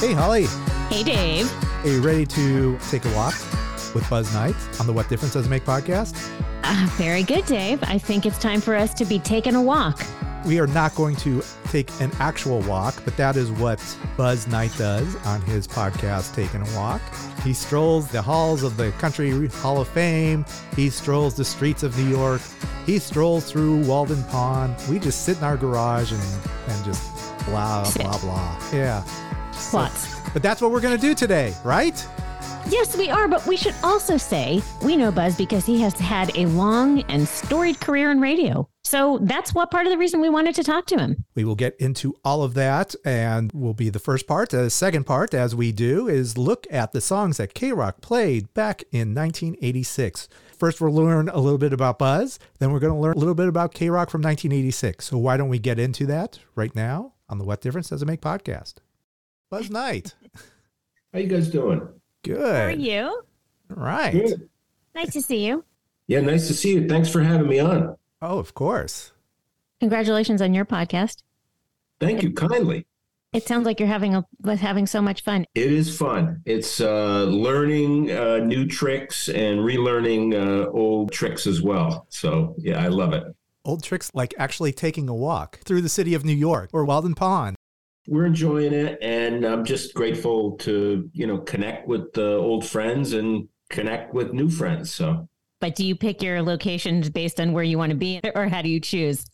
Hey, Holly. Hey, Dave. Are you ready to take a walk with Buzz Knight on the What Difference Does It Make podcast? Uh, very good, Dave. I think it's time for us to be taking a walk. We are not going to take an actual walk, but that is what Buzz Knight does on his podcast, Taking a Walk. He strolls the halls of the Country Hall of Fame. He strolls the streets of New York. He strolls through Walden Pond. We just sit in our garage and, and just blah, blah, blah. Yeah. Plots. But that's what we're going to do today, right? Yes, we are, but we should also say we know Buzz because he has had a long and storied career in radio. So that's what part of the reason we wanted to talk to him. We will get into all of that and will be the first part. The second part, as we do, is look at the songs that K Rock played back in 1986. First, we'll learn a little bit about Buzz, then we're going to learn a little bit about K Rock from 1986. So, why don't we get into that right now on the What Difference Does It Make podcast? Buzz Knight. How you guys doing? Good. How are you? All right. Good. Nice to see you. Yeah, nice to see you. Thanks for having me on. Oh, of course. Congratulations on your podcast. Thank you kindly. It sounds like you're having a having so much fun. It is fun. It's uh, learning uh, new tricks and relearning uh, old tricks as well. So yeah, I love it. Old tricks like actually taking a walk through the city of New York or Walden Pond. We're enjoying it, and I'm just grateful to you know connect with the old friends and connect with new friends. So But do you pick your locations based on where you want to be, or how do you choose?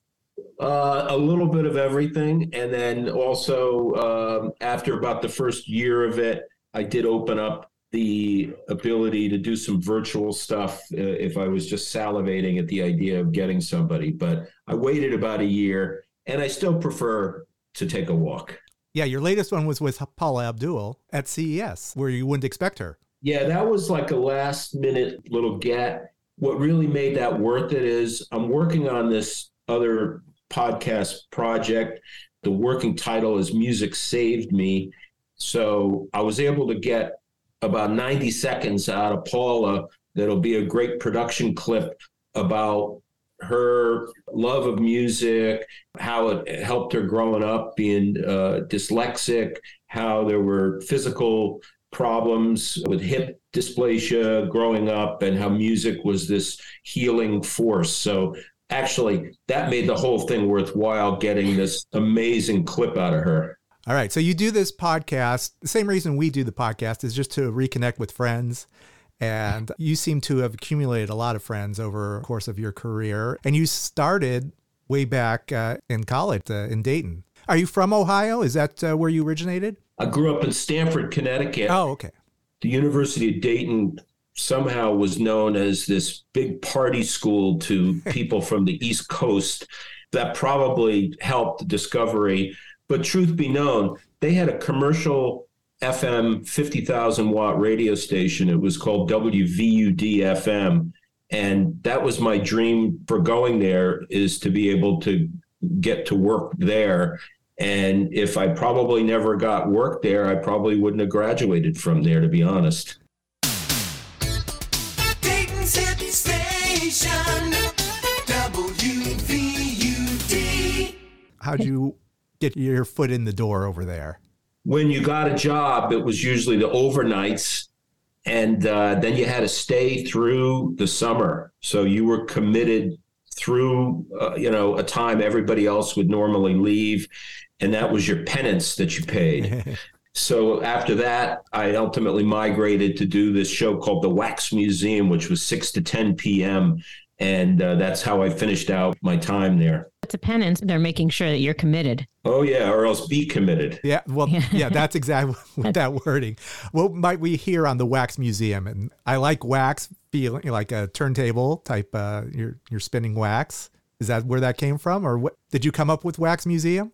Uh, a little bit of everything. And then also, um, after about the first year of it, I did open up the ability to do some virtual stuff uh, if I was just salivating at the idea of getting somebody. But I waited about a year and I still prefer to take a walk. Yeah, your latest one was with Paula Abdul at CES, where you wouldn't expect her. Yeah, that was like a last minute little get. What really made that worth it is I'm working on this other podcast project. The working title is Music Saved Me. So I was able to get about 90 seconds out of Paula that'll be a great production clip about her love of music, how it helped her growing up being uh, dyslexic, how there were physical problems with hip dysplasia growing up, and how music was this healing force. So actually, that made the whole thing worthwhile getting this amazing clip out of her. All right. So you do this podcast. The same reason we do the podcast is just to reconnect with friends. And you seem to have accumulated a lot of friends over the course of your career. And you started way back uh, in college uh, in Dayton. Are you from Ohio? Is that uh, where you originated? I grew up in Stamford, Connecticut. Oh, okay. The University of Dayton somehow was known as this big party school to people from the East Coast. That probably helped the discovery. But truth be known, they had a commercial FM 50,000 watt radio station. It was called WVUD FM. And that was my dream for going there is to be able to get to work there. And if I probably never got work there, I probably wouldn't have graduated from there, to be honest. Dayton's hit station, WVUD. How'd you get your foot in the door over there? When you got a job, it was usually the overnights. and uh, then you had to stay through the summer. So you were committed through, uh, you know, a time everybody else would normally leave, and that was your penance that you paid. so after that, I ultimately migrated to do this show called The Wax Museum, which was six to ten p.m. And uh, that's how I finished out my time there. It's a penance. They're making sure that you're committed. Oh yeah, or else be committed. Yeah, well, yeah, that's exactly with that wording. What might we hear on the Wax Museum? And I like wax, feeling like a turntable type. Uh, you're you're spinning wax. Is that where that came from, or what? Did you come up with Wax Museum?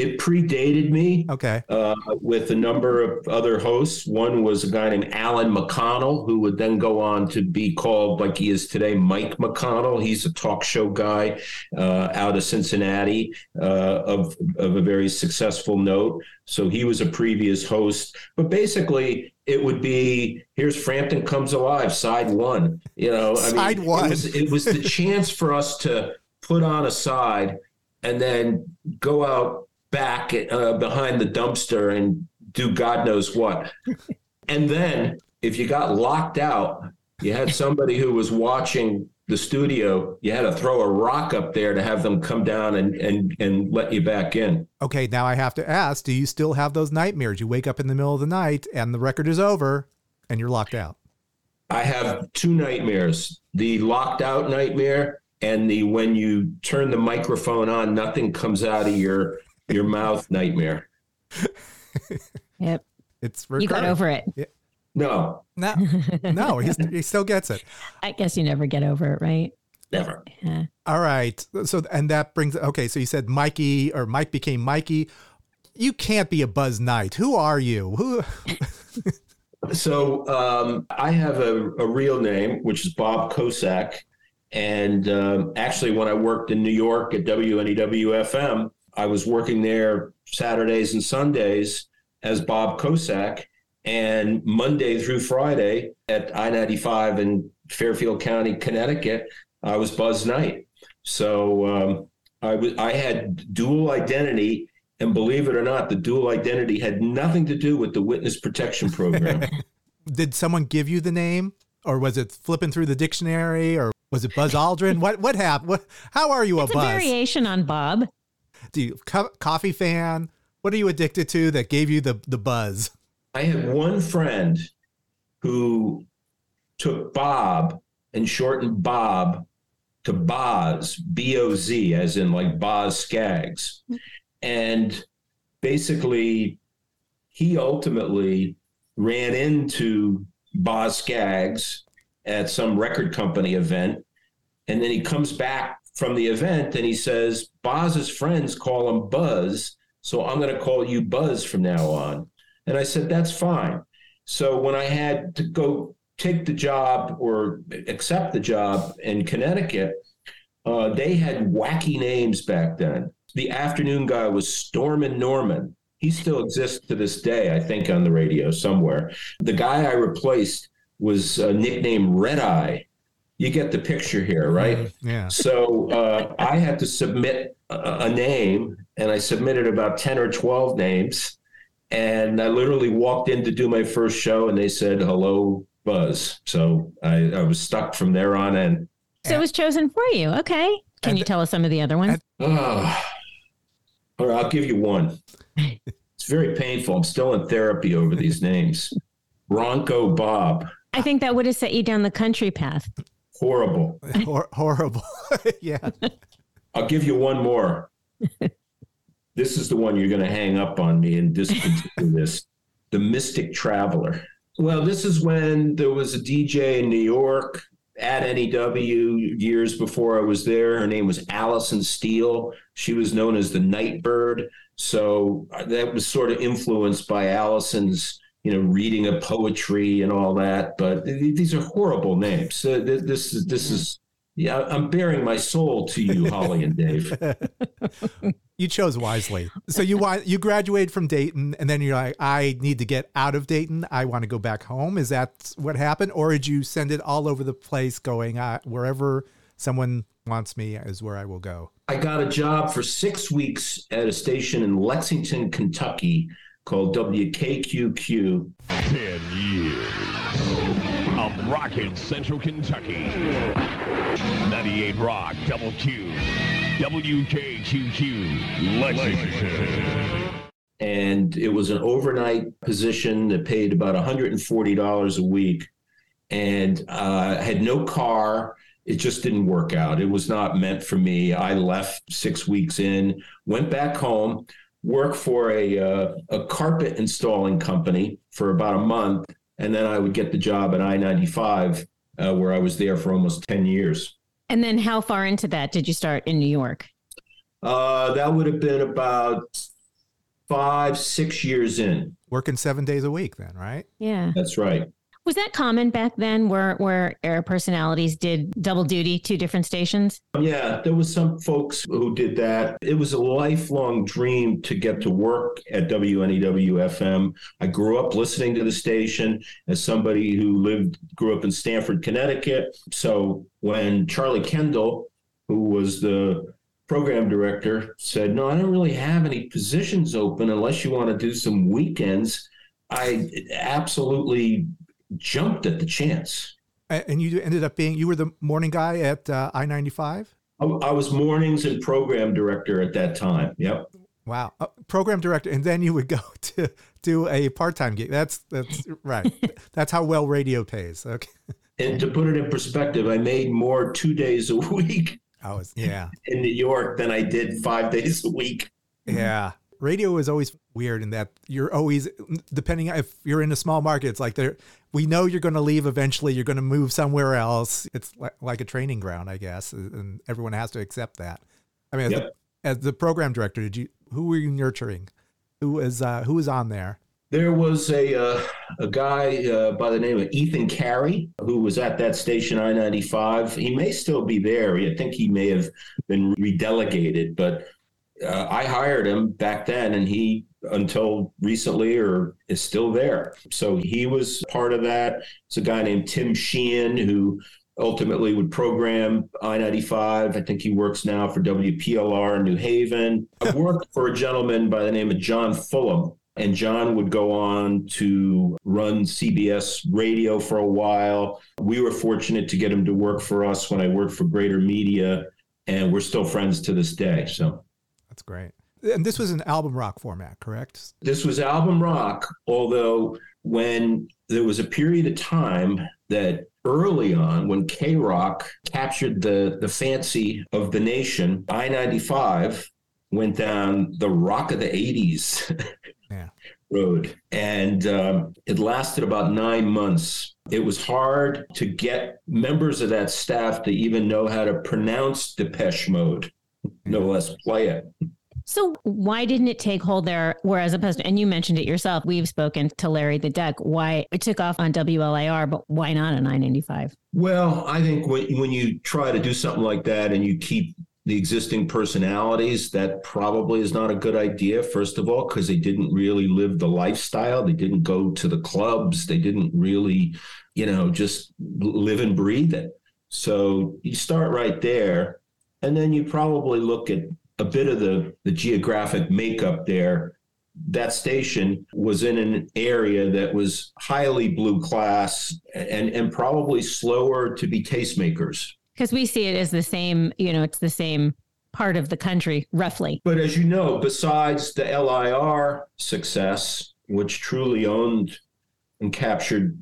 It predated me. Okay. Uh, with a number of other hosts. One was a guy named Alan McConnell, who would then go on to be called, like he is today, Mike McConnell. He's a talk show guy uh, out of Cincinnati uh, of, of a very successful note. So he was a previous host. But basically, it would be here's Frampton Comes Alive, side one. You know, I Side mean, one. It was, it was the chance for us to put on a side and then go out back uh, behind the dumpster and do God knows what. and then if you got locked out, you had somebody who was watching the studio, you had to throw a rock up there to have them come down and, and, and let you back in. Okay, now I have to ask: Do you still have those nightmares? You wake up in the middle of the night and the record is over, and you're locked out. I have two nightmares the locked out nightmare and the when you turn the microphone on, nothing comes out of your your mouth nightmare. Yep. It's You got over it. No, No, no, he's, he still gets it. I guess you never get over it, right? never. Yeah. All right. So, and that brings, okay, so you said Mikey or Mike became Mikey. You can't be a Buzz Knight. Who are you? Who? So um, I have a, a real name, which is Bob Kosak. And um, actually, when I worked in New York at WNEW FM, I was working there Saturdays and Sundays as Bob Kosak. And Monday through Friday at I 95 in Fairfield County, Connecticut, I was Buzz Knight. So um, I, was, I had dual identity. And believe it or not, the dual identity had nothing to do with the witness protection program. Did someone give you the name, or was it flipping through the dictionary, or was it Buzz Aldrin? what what happened? What? How are you It's a a Buzz? variation on Bob. Do you co- coffee fan? What are you addicted to that gave you the the buzz? I had one friend who took Bob and shortened Bob to Boz, B O Z, as in like Boz Skaggs. And basically, he ultimately ran into Boz Skaggs at some record company event. And then he comes back from the event and he says, Boz's friends call him Buzz. So I'm going to call you Buzz from now on. And I said, that's fine. So when I had to go take the job or accept the job in Connecticut, uh, they had wacky names back then. The afternoon guy was Stormin Norman. He still exists to this day, I think, on the radio somewhere. The guy I replaced was uh, nicknamed Red Eye. You get the picture here, right? Yeah. So uh, I had to submit a, a name, and I submitted about 10 or 12 names. And I literally walked in to do my first show, and they said, Hello, Buzz. So I, I was stuck from there on in. So it was chosen for you. Okay. Can And- you tell us some of the other ones? Oh, all right, I'll give you one. It's very painful. I'm still in therapy over these names. Bronco Bob, I think that would have set you down the country path. Horrible. Hor- horrible. yeah. I'll give you one more. this is the one you're going to hang up on me and discontinue this. The Mystic Traveler. Well, this is when there was a DJ in New York at NEW years before I was there. Her name was Alison Steele. She was known as the Nightbird. So uh, that was sort of influenced by Alison's, you know, reading of poetry and all that. But these are horrible names. Uh, this is this is yeah. I'm bearing my soul to you, Holly and Dave. You chose wisely. So you you graduated from Dayton, and then you're like, I need to get out of Dayton. I want to go back home. Is that what happened, or did you send it all over the place, going uh, wherever someone wants me is where I will go? I got a job for six weeks at a station in Lexington, Kentucky called WKQQ. 10 years. Of rockin' Central Kentucky. 98 Rock Double Q. WKQQ Lexington. and it was an overnight position that paid about $140 a week and uh, had no car it just didn't work out it was not meant for me i left six weeks in went back home worked for a, uh, a carpet installing company for about a month and then i would get the job at i-95 uh, where i was there for almost 10 years And then how far into that did you start in New York? uh, that would have been about five six years in Working seven days a week, then, right? Yeah. that's right Was that common back then where where air personalities did double duty, two different stations? Yeah, there was some folks who did that. It was a lifelong dream to get to work at WNEW FM. I grew up listening to the station as somebody who lived grew up in Stamford, Connecticut. So when Charlie Kendall, who was the program director, said, "No, I don't really have any positions open unless you want to do some weekends," I absolutely jumped at the chance. And you ended up being you were the morning guy at uh, I ninety five. I, was mornings and program director at that time. Yep. Wow, uh, program director, and then you would go to do a part time gig. That's that's right. that's how well radio pays. Okay. And to put it in perspective, I made more two days a week I was yeah in New York than I did five days a week. yeah. Radio is always weird in that you're always depending if you're in a small market. It's like there we know you're going to leave eventually. You're going to move somewhere else. It's like, like a training ground, I guess, and everyone has to accept that. I mean, as, Yep. the, as the program director, did you who were you nurturing? Who was uh, who was on there? There was a uh, a guy uh, by the name of Ethan Carey who was at that station I ninety five. He may still be there. I think he may have been redelegated, but uh, I hired him back then, and he until recently or is still there. So he was part of that. It's a guy named Tim Sheehan who ultimately would program I 95. I think he works now for WPLR in New Haven. I worked for a gentleman by the name of John Fulham. And John would go on to run CBS radio for a while. We were fortunate to get him to work for us when I worked for Greater Media, and we're still friends to this day. So That's great. And this was an album rock format, correct? this was album rock, although when there was a period of time that early on when K Rock captured the, the fancy of the nation, I 95 went down the rock of the 80s Yeah. road. And um, it lasted about nine months. It was hard to get members of that staff to even know how to pronounce Depeche Mode, no less play it. So why didn't it take hold there? Whereas opposed to, and you mentioned it yourself, we've spoken to Larry the Duck. Why it took off on WLIR, but why not on 995? Well, I think when when you try to do something like that and you keep the existing personalities, that probably is not a good idea. First of all, because they didn't really live the lifestyle. They didn't go to the clubs. They didn't really, you know, just live and breathe it. So you start right there, and then you probably look at a bit of the the geographic makeup there that station was in an area that was highly blue class and and probably slower to be tastemakers. Because we see it as the same, you know, it's the same part of the country, roughly. But as you know, besides the LIR success, which truly owned and captured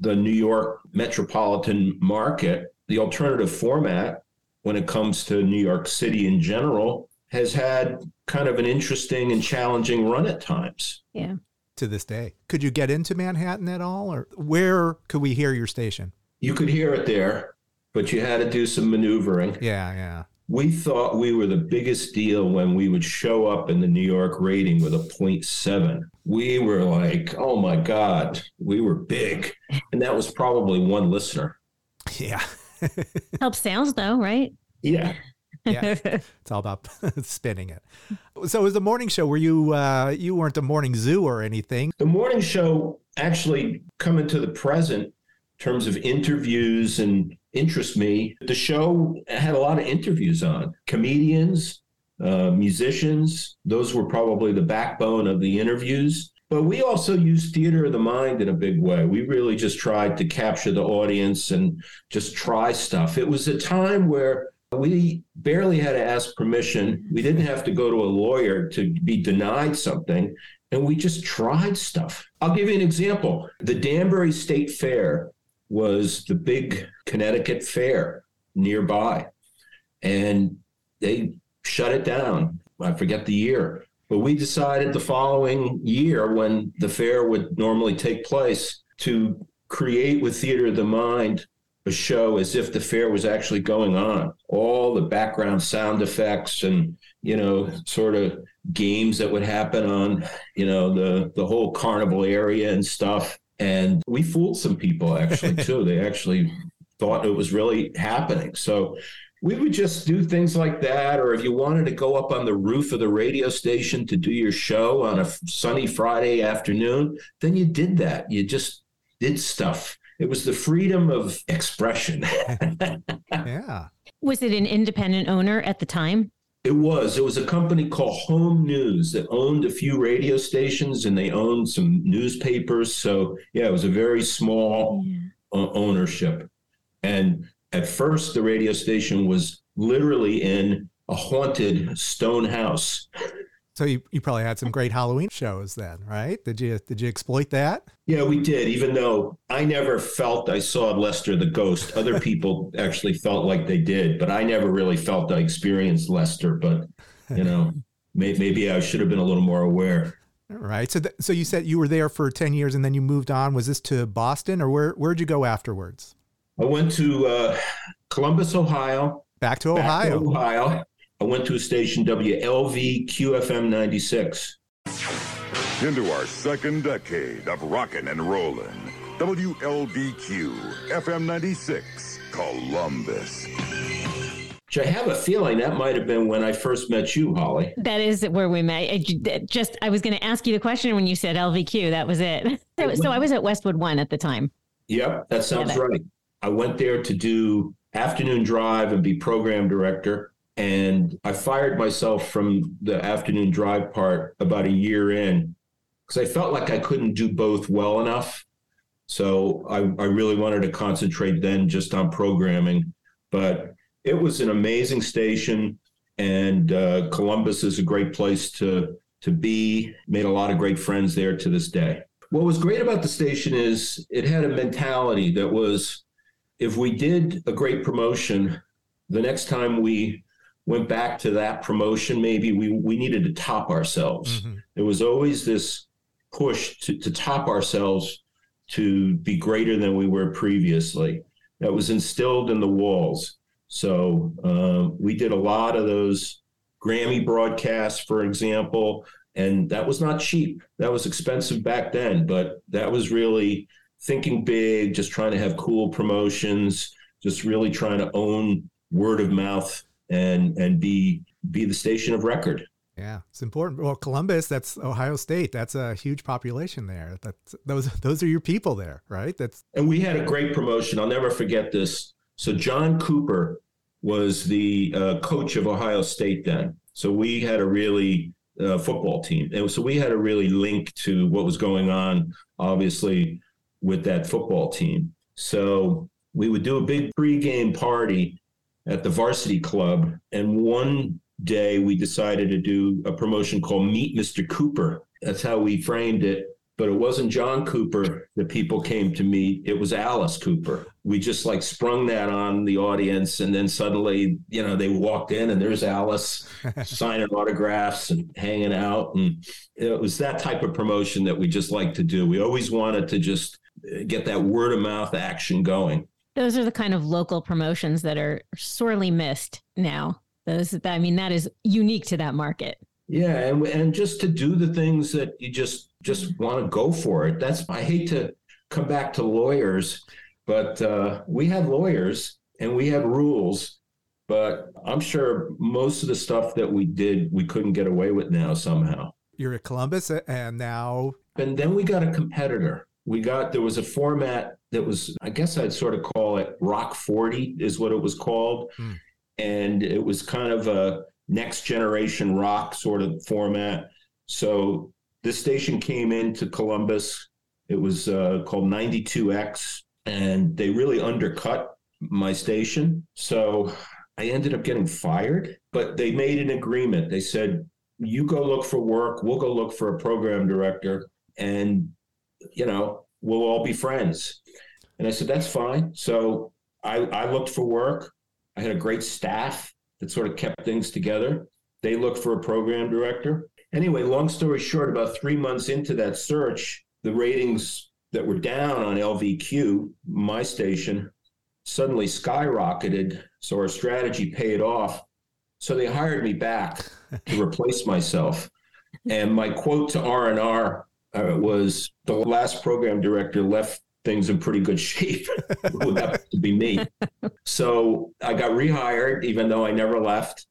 the New York metropolitan market, the alternative format when it comes to New York City in general has had kind of an interesting and challenging run at times. Yeah. To this day, could you get into Manhattan at all, or where could we hear your station? You could hear it there, but you had to do some maneuvering. Yeah, yeah. We thought we were the biggest deal when we would show up in the New York rating with a 0.7. We were like, oh my God, we were big. And that was probably one listener. Yeah. Helps sales though, right? Yeah. Yeah. it's all about spinning it. So, it was the morning show? Were you uh, you weren't a morning zoo or anything? The morning show actually coming to the present in terms of interviews and interest me. The show had a lot of interviews on comedians, uh, musicians. Those were probably the backbone of the interviews. But we also use theater of the mind in a big way. We really just tried to capture the audience and just try stuff. It was a time where we barely had to ask permission. We didn't have to go to a lawyer to be denied something. And we just tried stuff. I'll give you an example. The Danbury State Fair was the big Connecticut fair nearby. And they shut it down. I forget the year. But we decided the following year, when the fair would normally take place, to create with Theater of the Mind a show as if the fair was actually going on. All the background sound effects and, you know, sort of games that would happen on, you know, the the whole carnival area and stuff. And we fooled some people actually too. they actually thought it was really happening. So we would just do things like that. Or if you wanted to go up on the roof of the radio station to do your show on a sunny Friday afternoon, then you did that. You just did stuff. It was the freedom of expression. Yeah. Was it an independent owner at the time? It was. It was a company called Home News that owned a few radio stations and they owned some newspapers. So, yeah, it was a very small uh, ownership. And at first, the radio station was literally in a haunted stone house. So you, you probably had some great Halloween shows then, right? Did you did you exploit that? Yeah, we did, even though I never felt I saw Lester the ghost. Other people actually felt like they did, but I never really felt I experienced Lester. But, you know, may, maybe I should have been a little more aware. All right. So th- so you said you were there for 10 years and then you moved on. Was this to Boston or where where'd you go afterwards? I went to uh, Columbus, Ohio. Back to back to Ohio. Ohio. I went to a station WLVQ FM 96. Into our second decade of rockin' and rollin'. WLVQ FM 96, Columbus. Which I have a feeling that might have been when I first met you, Holly. That is where we met. I j- just I was going to ask you the question when you said LVQ. That was it. So, so I was at Westwood One at the time. Yep, that sounds that- right. I went there to do afternoon drive and be program director. And I fired myself from the afternoon drive part about a year in because I felt like I couldn't do both well enough. So I, I really wanted to concentrate then just on programming. But it was an amazing station, and uh, Columbus is a great place to to be. Made a lot of great friends there to this day. What was great about the station is it had a mentality that was if we did a great promotion, the next time we went back to that promotion, maybe we, we needed to top ourselves. Mhm. There was always this push to, to top ourselves to be greater than we were previously. That was instilled in the walls. So uh, we did a lot of those Grammy broadcasts, for example, and that was not cheap. That was expensive back then, but that was really thinking big, just trying to have cool promotions, just really trying to own word of mouth and and be be the station of record. Yeah, it's important. Well, Columbus, that's Ohio State. That's a huge population there. That's those those are your people there, right? That's And we had a great promotion. I'll never forget this. So John Cooper was the uh, coach of Ohio State then. So we had a really uh, football team, and so we had a really link to what was going on, obviously, with that football team. So we would do a big pregame party at the varsity club, and one day we decided to do a promotion called Meet Mr. Cooper. That's how we framed it. But it wasn't John Cooper that people came to meet. It was Alice Cooper. We just like sprung that on the audience. And then suddenly, you know, they walked in and there's Alice signing autographs and hanging out. And it was that type of promotion that we just like to do. We always wanted to just get that word of mouth action going. Those are the kind of local promotions that are sorely missed now. Those, I mean, that is unique to that market. Yeah, and and just to do the things that you just just want to go for it. That's I hate to come back to lawyers, but uh, we had lawyers and we had rules. But I'm sure most of the stuff that we did, we couldn't get away with now somehow. you're at Columbus, and now And then we got a competitor. We got there was a format that was, I guess I'd sort of call it Rock 40 is what it was called. Hmm. And it was kind of a next generation rock sort of format. So this station came into Columbus. It was uh, called 92X, and they really undercut my station. So I ended up getting fired, but they made an agreement. They said, you go look for work, we'll go look for a program director, and, you know, we'll all be friends. And I said, that's fine. So I, I looked for work. I had a great staff that sort of kept things together. They looked for a program director. Anyway, long story short, about three months into that search, the ratings that were down on LVQ, my station, suddenly skyrocketed. So our strategy paid off. So they hired me back to replace myself. And my quote to R and R uh, was, "The last program director left things in pretty good shape." would have to be me. So I got rehired, even though I never left.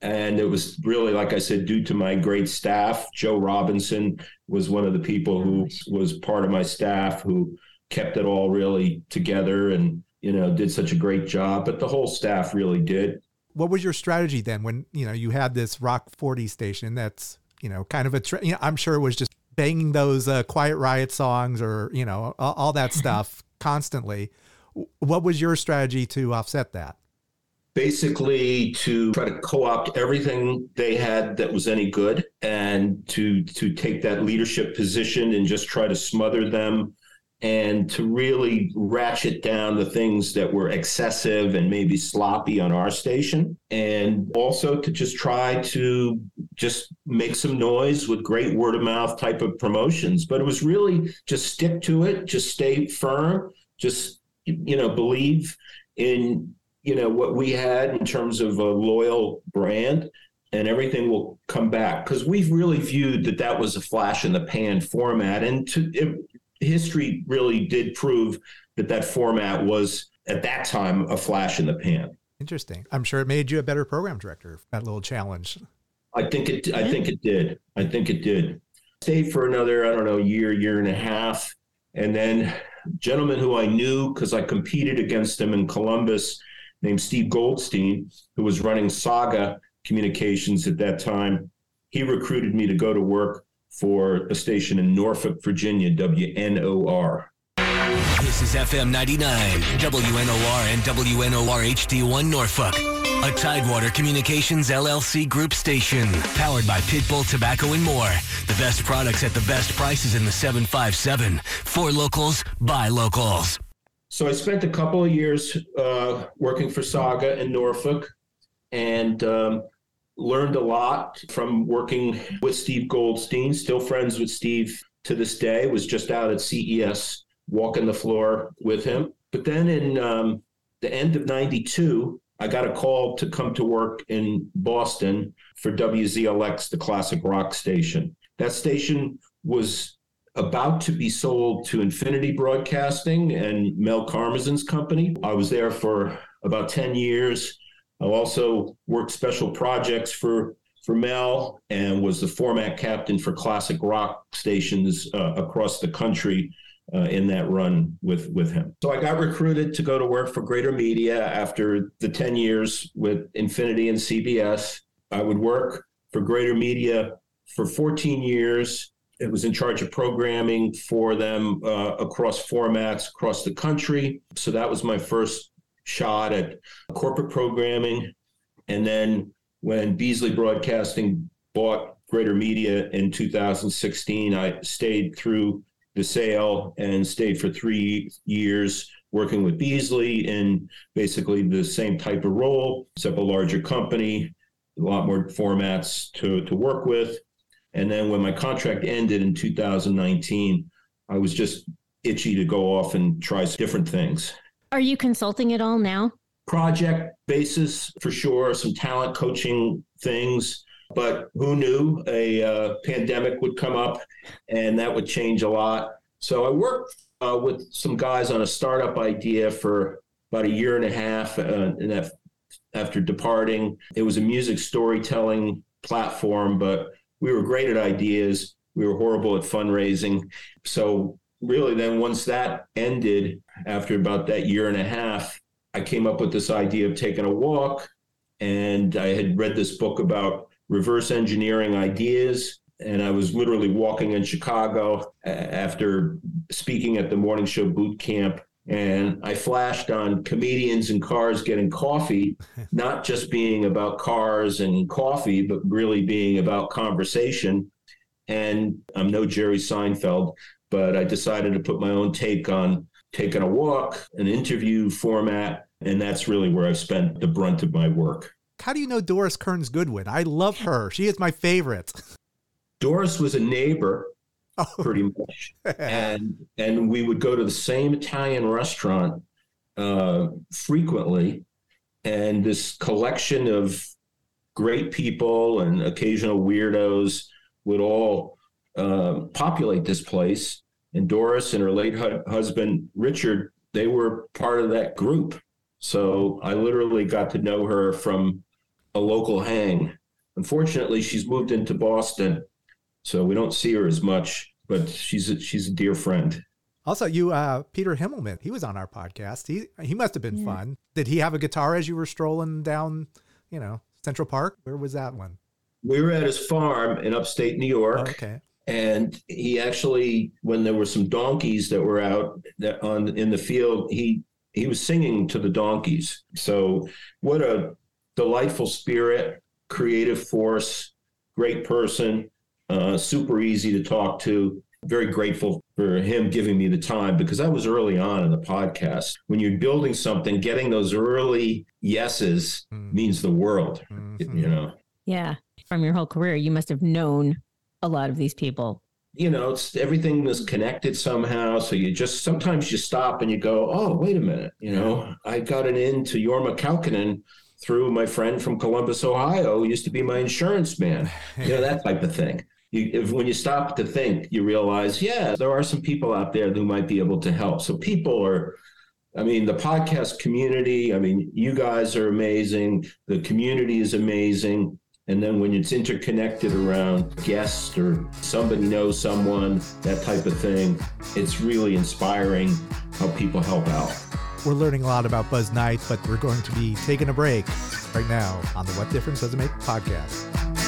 And it was really, like I said, due to my great staff. Joe Robinson was one of the people who was part of my staff who kept it all really together and you know did such a great job. But the whole staff really did. What was your strategy then when you know you had this Rock 40 station that's you know kind of a tra- you know, I'm sure it was just banging those uh, Quiet Riot songs or you know all, all that stuff constantly. What was your strategy to offset that? basically to try to co-opt everything they had that was any good and to to take that leadership position and just try to smother them and to really ratchet down the things that were excessive and maybe sloppy on our station. And also to just try to just make some noise with great word of mouth type of promotions. But it was really just stick to it just stay firm just you know believe in you know what we had in terms of a loyal brand and everything will come back. Because we've really viewed that that was a flash in the pan format and to, it, history really did prove that that format was at that time a flash in the pan Interesting. I'm sure it made you a better program director. That little challenge. i think it i think it did i think it did stayed for another i don't know year year and a half and then gentleman who i knew because i competed against him in columbus named Steve Goldstein, who was running Saga Communications at that time. He recruited me to go to work for a station in Norfolk, Virginia, WNOR. This is FM 99, WNOR and WNOR HD1 Norfolk. A Tidewater Communications LLC group station. Powered by Pitbull Tobacco and more. The best products at the best prices in the 757. For locals, by locals. So I spent a couple of years uh, working for Saga in Norfolk and um, learned a lot from working with Steve Goldstein. Still friends with Steve to this day. Was just out at CES walking the floor with him. But then in um, the end of 92, I got a call to come to work in Boston for WZLX, the classic rock station. That station was about to be sold to Infinity Broadcasting and Mel Karmazin's company. I was there for about 10 years. I also worked special projects for for Mel and was the format captain for classic rock stations uh, across the country uh, in that run with with him. So I got recruited to go to work for Greater Media after the 10 years with Infinity and CBS. I would work for Greater Media for 14 years it was in charge of programming for them uh, across formats across the country. So that was my first shot at corporate programming. And then when Beasley Broadcasting bought Greater Media in 2016, I stayed through the sale and stayed for three years working with Beasley in basically the same type of role, except a larger company, a lot more formats to, to work with. And then when my contract ended in 2019, I was just itchy to go off and try different things. Are you consulting at all now? Project basis for sure, some talent coaching things. But who knew a uh, pandemic would come up and that would change a lot. So I worked uh, with some guys on a startup idea for about a year and a half. Uh, and after departing, it was a music storytelling platform, but we were great at ideas. We were horrible at fundraising. So really then once that ended after about that year and a half, I came up with this idea of taking a walk. And I had read this book about reverse engineering ideas. and I was literally walking in Chicago after speaking at the morning show boot camp. And I flashed on comedians and cars getting coffee, not just being about cars and coffee, but really being about conversation. And I'm no Jerry Seinfeld, but I decided to put my own take on taking a walk, an interview format. And that's really where I've spent the brunt of my work. How do you know Doris Kearns Goodwin? I love her. She is my favorite. Doris was a neighbor Oh, pretty much. and and we would go to the same Italian restaurant uh, frequently, and this collection of great people and occasional weirdos would all uh, populate this place. And Doris and her late hu- husband Richard, they were part of that group. So I literally got to know her from a local hang. Unfortunately, she's moved into Boston, so we don't see her as much. But she's a, she's a dear friend. Also, you, uh, Peter Himmelman, he was on our podcast. He he must have been Yeah. fun. Did he have a guitar as you were strolling down, you know, Central Park? Where was that one? We were at his farm in upstate New Oh, York, okay. And he actually, when there were some donkeys that were out that on in the field, he he was singing to the donkeys. So what a delightful spirit, creative force, great person, uh, super easy to talk to. Very grateful for him giving me the time because I was early on in the podcast. When you're building something, getting those early yeses Mm. means the world. Mhm. You know. Yeah. From your whole career, you must have known a lot of these people. you know, it's everything was connected somehow. So you just sometimes you stop and you go, oh, wait a minute. You know, I got an in to Jorma Kaukonen through my friend from Columbus, Ohio, who used to be my insurance man. You know, that type of thing. You, if when you stop to think, you realize, yeah, there are some people out there who might be able to help. So people are. I mean, the podcast community, I mean, you guys are amazing. The community is amazing. And then when it's interconnected around guests or somebody knows someone, that type of thing, it's really inspiring how people help out. We're learning a lot about Buzz Knight, but we're going to be taking a break right now on the What Difference Does It Make podcast.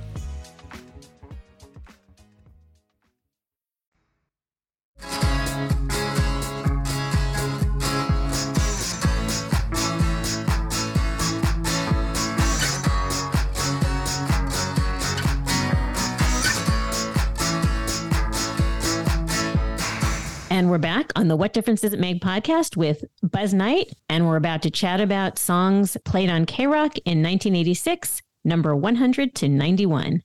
And we're back on the What Difference Does It Make podcast with Buzz Knight. And we're about to chat about songs played on K Rock in 1986, number 100 to 91.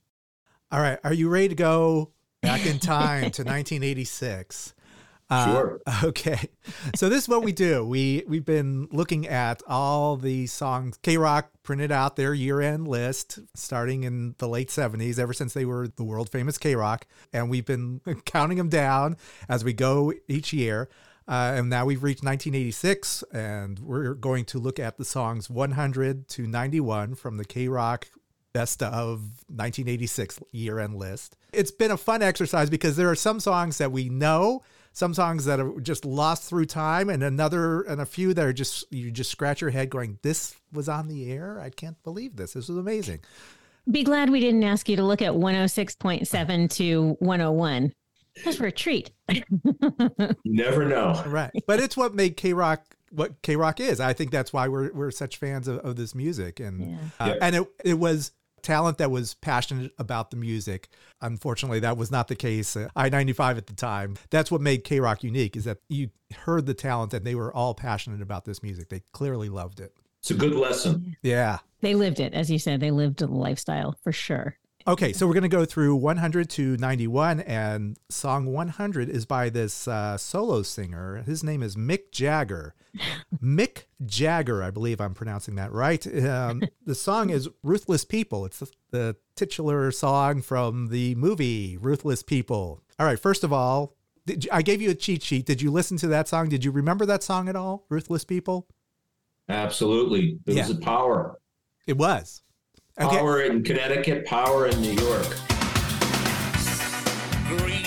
All right. Are you ready to go back in time to 1986? Uh, Sure. Okay. So this is what we do. We we've been looking at all the songs K Rock printed out their year-end list starting in the late 70s ever since they were the world famous K Rock and we've been counting them down as we go each year. Uh, and now we've reached 1986, and we're going to look at the songs 100 to 91 from the K Rock Best of 1986 year end list. It's been a fun exercise because there are some songs that we know, some songs that are just lost through time, and another, and a few that are just, you just scratch your head going, This was on the air? I can't believe this. This was amazing. Be glad we didn't ask you to look at 106.7 to 101. that's were a treat. You never know. Right. But it's what made K Rock what K Rock is. I think that's why we're we're such fans of, of this music. And Yeah. uh, Yeah. and it it was talent that was passionate about the music. Unfortunately, that was not the case. Uh, I ninety five at the time. That's what made K Rock unique is that you heard the talent and they were all passionate about this music. They clearly loved it. It's a good lesson. Yeah. They lived it, as you said. They lived the lifestyle for sure. Okay, so we're going to go through 100 to 91, and song 100 is by this uh, solo singer. His name is Mick Jagger. Mick Jagger, I believe I'm pronouncing that right. Um, the song is Ruthless People. It's the, the titular song from the movie Ruthless People. All right, first of all, did you, I gave you a cheat sheet. Did you listen to that song? Did you remember that song at all? Ruthless People? Absolutely. It was a power. It was. Okay. Power in Connecticut, power in New York. Greedy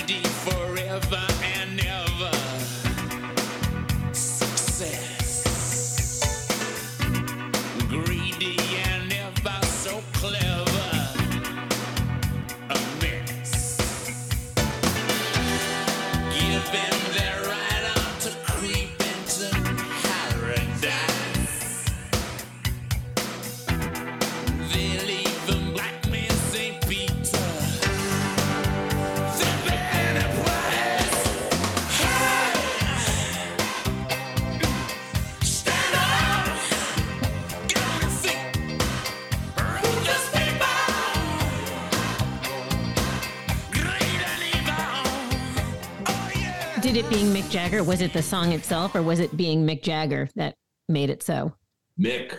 Jagger, was it the song itself or was it being Mick Jagger that made it so? Mick.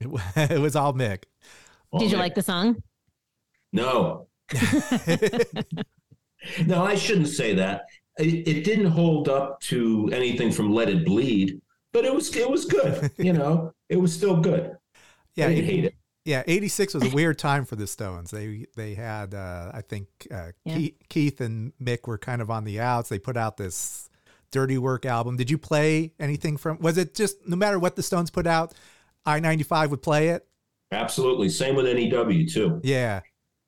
It, it was all Mick. Oh, Did you Mick. like the song? No. no, I shouldn't say that. It, it didn't hold up to anything from Let It Bleed, but it was it was good. You know, it was still good. Yeah, I didn't hate it. Yeah, '86 was a weird time for the Stones. They they had, uh, I think, uh, Yeah. Keith, Keith and Mick were kind of on the outs. They put out this Dirty Work album. Did you play anything from? Was it just no matter what the Stones put out, I ninety five would play it? Absolutely. Same with NEW too. Yeah.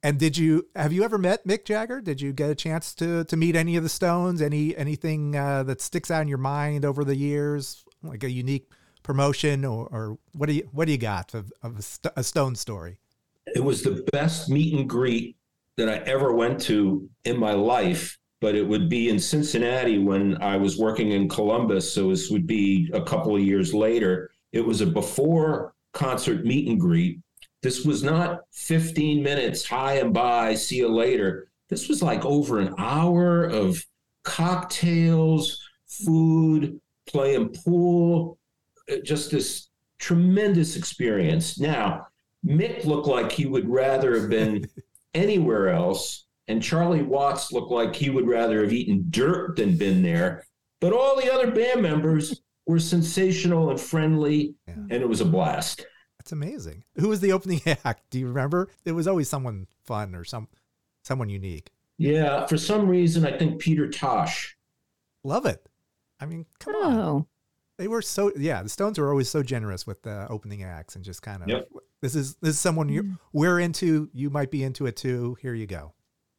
And did you have you ever met Mick Jagger? Did you get a chance to to meet any of the Stones? Any anything uh, that sticks out in your mind over the years, like a unique promotion, or, or what do you what do you got of, of a, St- a Stone story? It was the best meet and greet that I ever went to in my life. But it would be in Cincinnati when I was working in Columbus. So this would be a couple of years later. It was a before concert meet and greet. This was not 15 minutes, hi and bye, see you later. This was like over an hour of cocktails, food, playing pool, uh, just this tremendous experience. Now, Mick looked like he would rather have been anywhere else, and Charlie Watts looked like he would rather have eaten dirt than been there. But all the other band members were sensational and friendly, Yeah. and it was a blast. That's amazing. Who was the opening act? Do you remember? It was always someone fun or some someone unique. Yeah, for some reason, I think Peter Tosh. Love it. I mean, come on. Oh, They were so yeah. The Stones were always so generous with the opening acts and just kind of Yep. this is this is someone you mm. we're into. You might be into it too. Here you go.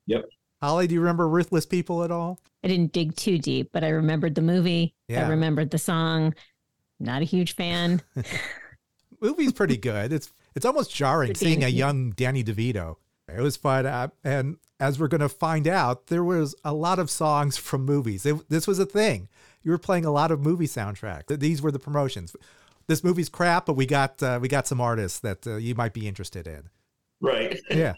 Yep. Holly, do you remember Ruthless People at all? I didn't dig too deep, but I remembered the movie. Yeah. I remembered the song. Not a huge fan. movie's pretty good. It's it's almost jarring seeing a young Danny DeVito. It was fun, uh, and as we're going to find out, there was a lot of songs from movies. It, this was a thing. You were playing a lot of movie soundtracks. These were the promotions. This movie's crap, but we got uh, we got some artists that uh, you might be interested in. Right. Yeah,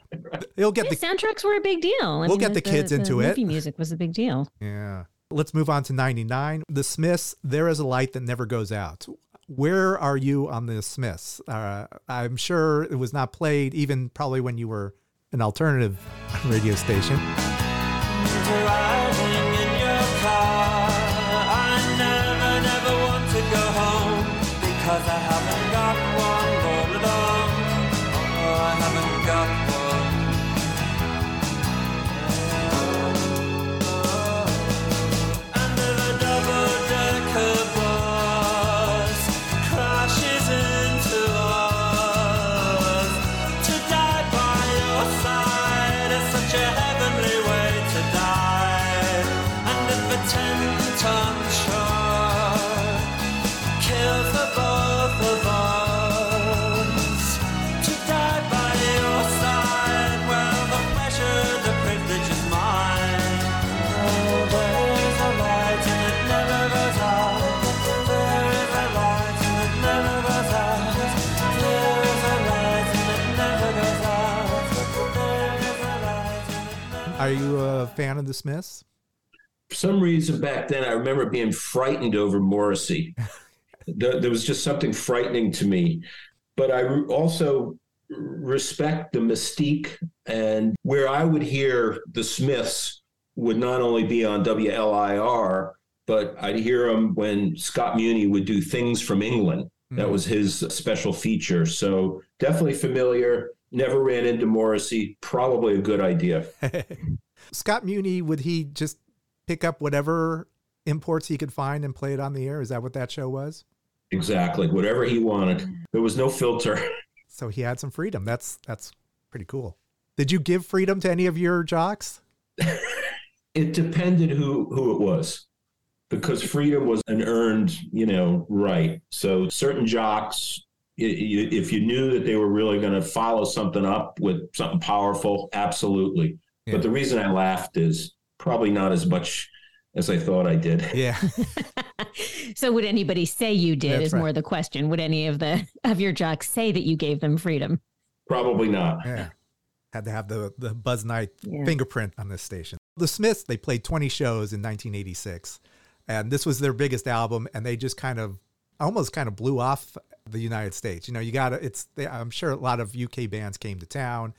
you'll get Yeah, the soundtracks were a big deal. I We'll get the kids into it. Movie music was a big deal. yeah. Let's move on to ninety nine. The Smiths. There is a light that never goes out. Where are you on the Smiths? Uh, I'm sure it was not played even probably when you were an alternative radio station. Are you a fan of the Smiths? For some reason back then, I remember being frightened over Morrissey. there, there was just something frightening to me. But I re- also respect the mystique and where I would hear the Smiths would not only be on WLIR, but I'd hear them when Scott Muni would do things from England. That hmm. was his special feature. So definitely familiar. Never ran into Morrissey. Probably a good idea. Scott Muni, would he just pick up whatever imports he could find and play it on the air? Is that what that show was? Exactly. Whatever he wanted. There was no filter. So he had some freedom. That's that's pretty cool. Did you give freedom to any of your jocks? it depended who who it was because freedom was an earned you know right so certain jocks if you knew that they were really going to follow something up with something powerful absolutely Yeah. but the reason i laughed is probably not as much as i thought i did Yeah. so would anybody say you did That's is right. more the question. Would any of the of your jocks say that you gave them freedom? probably not Yeah. Had to have the, the Buzz Knight Yeah. fingerprint on this station. The Smiths, they played 20 shows in 1986. And this was their biggest album. And they just kind of almost kind of blew off the United States. You know, you got to, it's, I'm sure a lot of UK bands came to town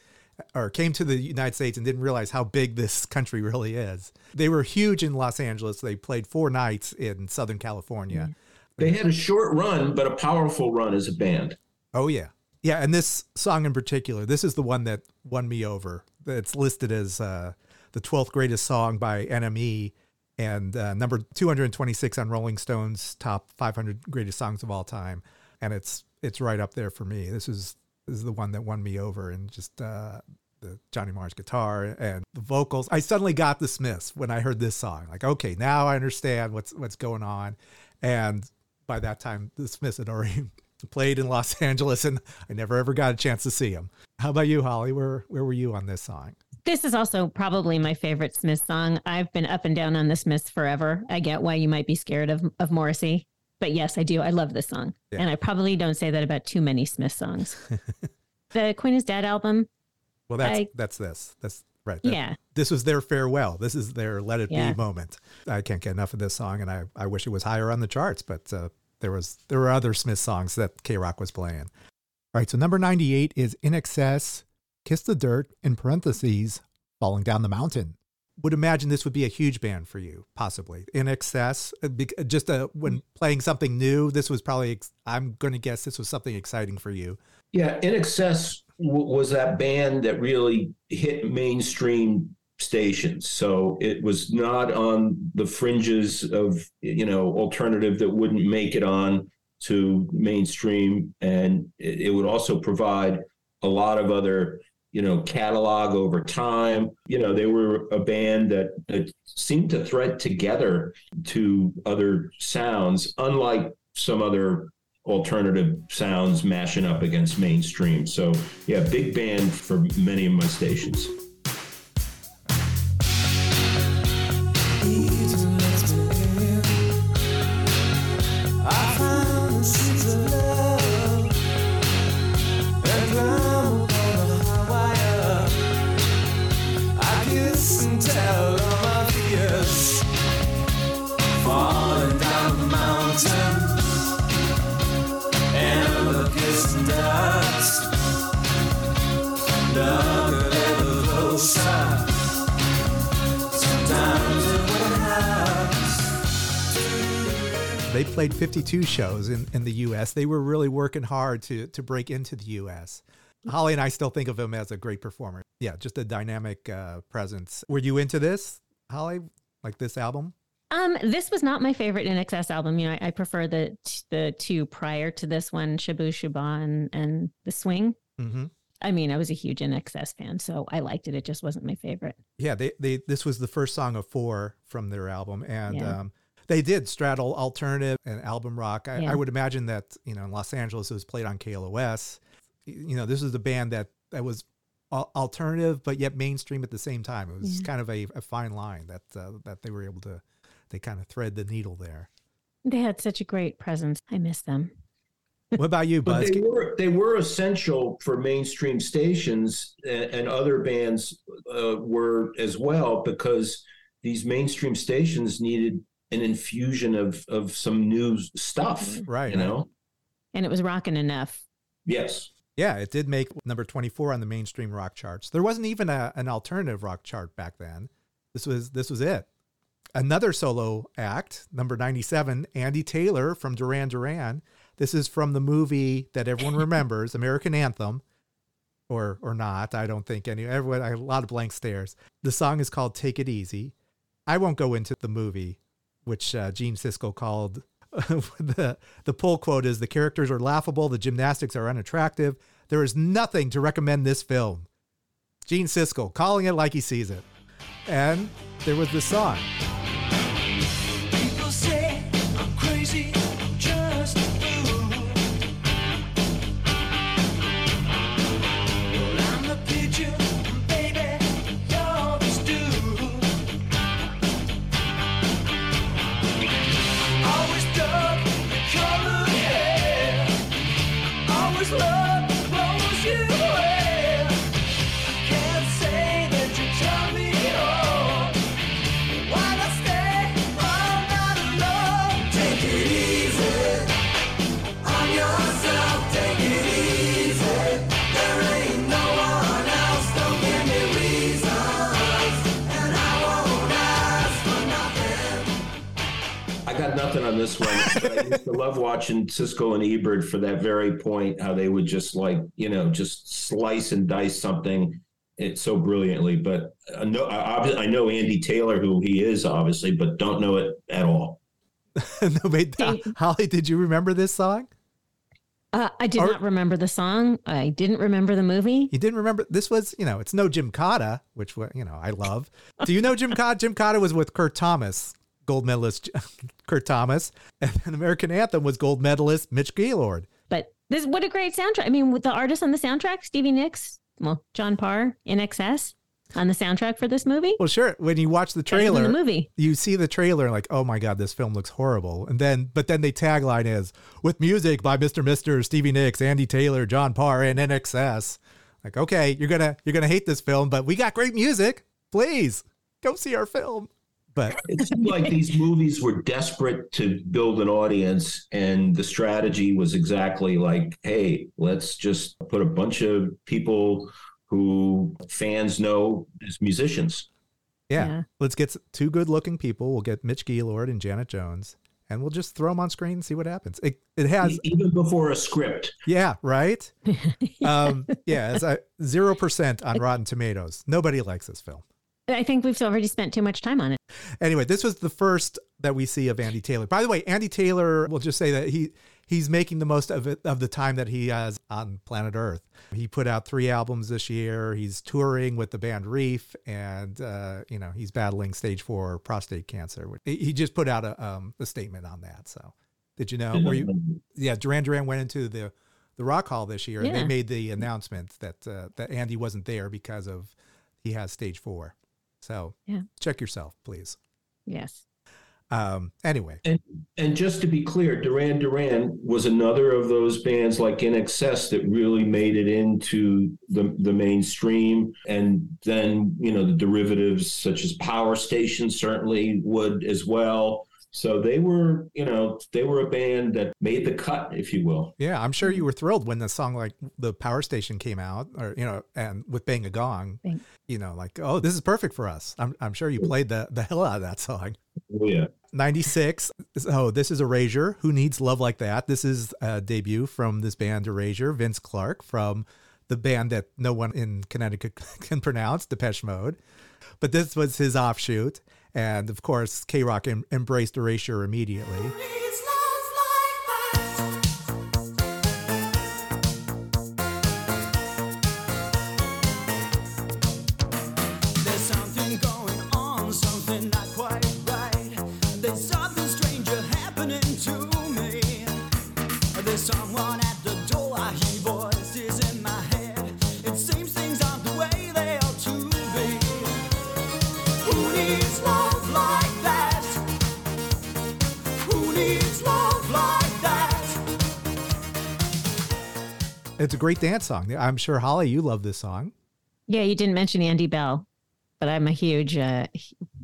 or came to the United States and didn't realize how big this country really is. They were huge in Los Angeles. They played four nights in Southern California. they had a short run but a powerful run as a band Oh yeah, yeah. And this song in particular, this is the one that won me over. It's listed as uh, the twelfth greatest song by NME and uh, number two hundred twenty six on Rolling Stone's top five hundred greatest songs of all time. And it's it's right up there for me. This is this is the one that won me over, and just uh, the Johnny Marr's guitar and the vocals. I suddenly got the Smiths when I heard this song. Like, okay, now I understand what's what's going on. And by that time, the Smiths had already played in Los Angeles, and I never ever got a chance to see them. How about you, Holly? Where where were you on this song? This is also probably my favorite Smith song. I've been up and down on the Smiths forever. I get why you might be scared of of Morrissey, but yes, I do. I love this song, Yeah. and I probably don't say that about too many Smith songs. the Queen is Dead album, Well, that's I- that's this. That's right. That- yeah, This was their farewell. This is their let it Yeah. be moment. I can't get enough of this song, and I, I wish it was higher on the charts, but uh, there was there were other Smith songs that K Rock was playing. All right, so number ninety eight is INXS, Kiss the Dirt, in parentheses, Falling Down the Mountain. Would imagine this would be a huge band for you, possibly. INXS, uh, just uh, when playing something new, this was probably. I'm going to guess this was something exciting for you. Yeah, In Excess w- was that band that really hit mainstream stations. So it was not on the fringes of you know alternative that wouldn't make it on to mainstream, and it, it would also provide a lot of other you know catalog over time. You know they were a band that, that seemed to thread together to other sounds, unlike some other alternative sounds mashing up against mainstream. So yeah, big band for many of my stations. Played 52 shows in, in the U.S. They were really working hard to to break into the U.S. Holly and I still think of him as a great performer. Yeah, just a dynamic uh, presence. Were you into this, Holly? Like this album? Um, this was not my favorite INXS album. You know, I, I prefer the the two prior to this one, Shabooh Shoobah and, and The Swing. Mm-hmm. I mean, I was a huge INXS fan, so I liked it. It just wasn't my favorite. Yeah, they, they this was the first song of four from their album, and Yeah. um, they did straddle alternative and album rock. I, Yeah. I would imagine that you know in Los Angeles it was played on KLOS. You know, this was the band that that was alternative but yet mainstream at the same time. It was Yeah. kind of a, a fine line that uh, that they were able to they kind of thread the needle there. They had such a great presence. I miss them. What about you, But Buzz? they were they were essential for mainstream stations and, and other bands uh, were as well because these mainstream stations needed an infusion of of some new stuff. Mm-hmm. Right, You know. And it was rocking enough. Yes. Yeah, it did make number 24 on the mainstream rock charts. There wasn't even a, an alternative rock chart back then. This was this was it. Another solo act, number 97, Andy Taylor from Duran Duran. This is from the movie that everyone remembers, American Anthem, or or not. I don't think any. Everyone, a lot of blank stares. The song is called "Take It Easy." I won't go into the movie, which uh, Gene Siskel called the the pull quote is the characters are laughable, the gymnastics are unattractive. There is nothing to recommend this film. Gene Siskel calling it like he sees it, and there was this song. People say I'm crazy, on this one. I used to love watching Siskel and Ebert for that very point, how they would just like, you know, just slice and dice something it so brilliantly. But I know, I, obvi- I know Andy Taylor, who he is, obviously, but don't know it at all. no, wait, Holly, did you remember this song? Uh, I did Or- not remember the song. I didn't remember the movie. You didn't remember this was, you know, it's no Gymkata, which wa- you know I love. Do you know Gymkata? Jim Cotta was with Kurt Thomas, gold medalist Kurt Thomas, and American Anthem was gold medalist Mitch Gaylord. But this, what a great soundtrack. I mean, with the artist on the soundtrack, Stevie Nicks, well, John Parr, INXS on the soundtrack for this movie. Well, sure. When you watch the trailer, the movie. you see the trailer and like, oh my god, this film looks horrible. And then, but then the tagline is with music by Mr. Mister, Stevie Nicks, Andy Taylor, John Parr, and INXS. Like, okay, you're gonna you're gonna hate this film, but we got great music. Please go see our film. But It seemed like these movies were desperate to build an audience, and the strategy was exactly like, hey, let's just put a bunch of people who fans know as musicians. Yeah. Yeah. Let's get two good looking people. We'll get Mitch Gaylord and Janet Jones, and we'll just throw them on screen and see what happens. It, it has, Even before a script. yeah, right? um, yeah, it's a 0% on Rotten Tomatoes. Nobody likes this film. I think we've already spent too much time on it. Anyway, this was the first that we see of Andy Taylor. By the way, Andy Taylor, we'll just say that he he's making the most of it of the time that he has on planet Earth. He put out three albums this year. He's touring with the band Reef, and uh, you know he's battling stage four prostate cancer. He he just put out a um, a statement on that. So, did you know? Were you? Yeah, Duran Duran went into the the Rock Hall this year, and they made the announcement that uh, that Andy wasn't there because of he has stage four. So, Yeah. check yourself, please. Yes. Um, anyway, And and just to be clear, Duran Duran was another of those bands like INXS that really made it into the the mainstream, and then you know the derivatives such as Power Station certainly would as well. So they were, you know, they were a band that made the cut, if you will. yeah, I'm sure you mm-hmm. were thrilled when the song like the Power Station came out, or you know, and with Bang a Gong, Bang. you know, like oh, this is perfect for us. I'm I'm sure you played the the hell out of that song. Oh yeah. 96. So this is Erasure. Who needs love like that? This is a debut from this band Erasure. Vince Clarke from the band that no one in Connecticut can pronounce, Depeche Mode. But this was his offshoot. And of course, K Rock em- embraced Erasure immediately. It's a great dance song. I'm sure, Holly, you love this song. Yeah, you didn't mention Andy Bell, but I'm a huge, uh,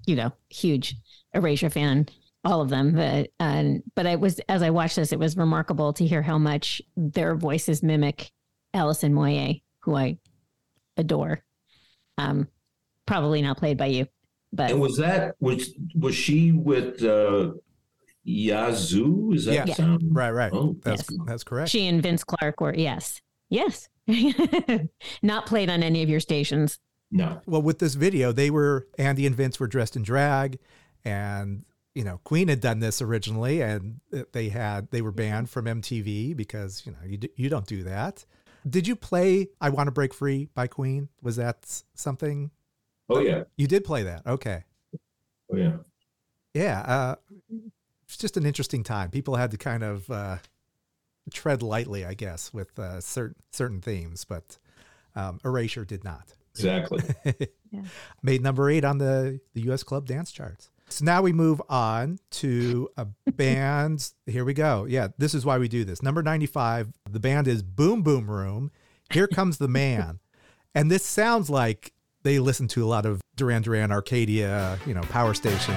you know, huge Erasure fan. All of them, but um, but I was as I watched this, it was remarkable to hear how much their voices mimic Alison Moyet, who I adore. Um, probably not played by you, but And was that was was she with uh Yazoo? Is that Yeah. the sound? Right, right. Oh, That's Yes. that's correct. she and Vince Clarke were yes, yes, not played on any of your stations. no. well, with this video, they were Andy and Vince were dressed in drag, and you know Queen had done this originally, and they had they were banned from MTV because you know you d- you don't do that. Did you play "I Want to Break Free" by Queen? Was that something Oh yeah. you did play that? Okay, Oh yeah. yeah. Uh, it's just an interesting time. People had to kind of uh, tread lightly, I guess, with uh, certain certain themes, but um, Erasure did not. Exactly. made number eight on the, the US Club Dance Charts. So now we move on to a band. Here we go. Yeah, this is why we do this. Number 95, the band is Boom Boom Room. Here Comes the Man. And this sounds like they listen to a lot of Duran Duran Arcadia, you know, Power Station.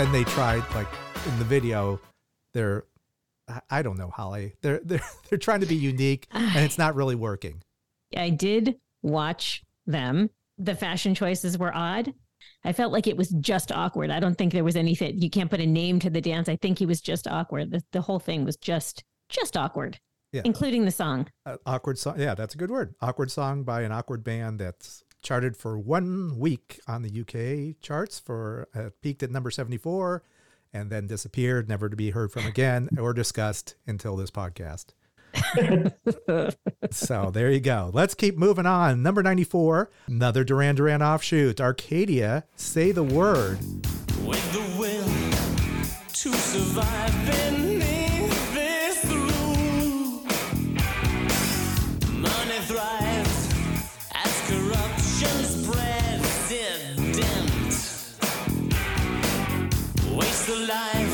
Then they tried, like in the video, they're, I- don't know, Holly. They're, they're, they're trying to be unique and it's not really working. I did watch them. The fashion choices were odd. I felt like it was just awkward. I don't think there was anything. You can't put a name to the dance. I think he was just awkward. The, the whole thing was just just awkward, Yeah. including the song. Uh, awkward song. Yeah, that's a good word. Awkward song by an awkward band that's charted for one week on the UK charts for uh, peaked at number 74 and then disappeared, never to be heard from again or discussed until this podcast. so there you go. Let's keep moving on. Number 94, another Duran Duran offshoot, Arcadia, Say the Word. With the will to survive Waste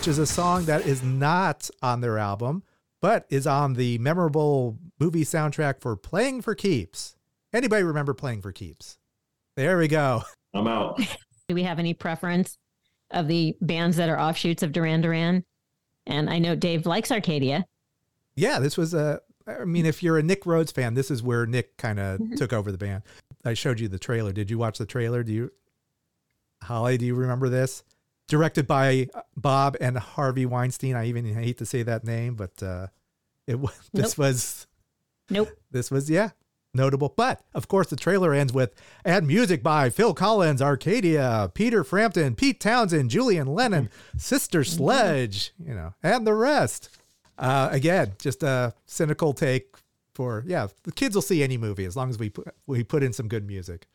which is a song that is not on their album, but is on the memorable movie soundtrack for Playing for Keeps. Anybody remember Playing for Keeps? There we go. I'm out. Do we have any preference? of the bands that are offshoots of Duran Duran. And I know Dave likes Arcadia. Yeah, this was a. I mean, if you're a Nick Rhodes fan, this is where Nick kind of Mhm. took over the band. I showed you the trailer. Did you watch the trailer? Do you, Holly? Do you remember this? Directed by Bob and Harvey Weinstein. I even hate to say that name, but uh, it wa- this Nope. was Nope. this was yeah notable. But of course, the trailer ends with and music by Phil Collins, Arcadia, Peter Frampton, Pete Townshend, Julian Lennon, Sister Sledge, you know, and the rest. Uh, again, just a cynical take for yeah. The kids will see any movie as long as we put we put in some good music.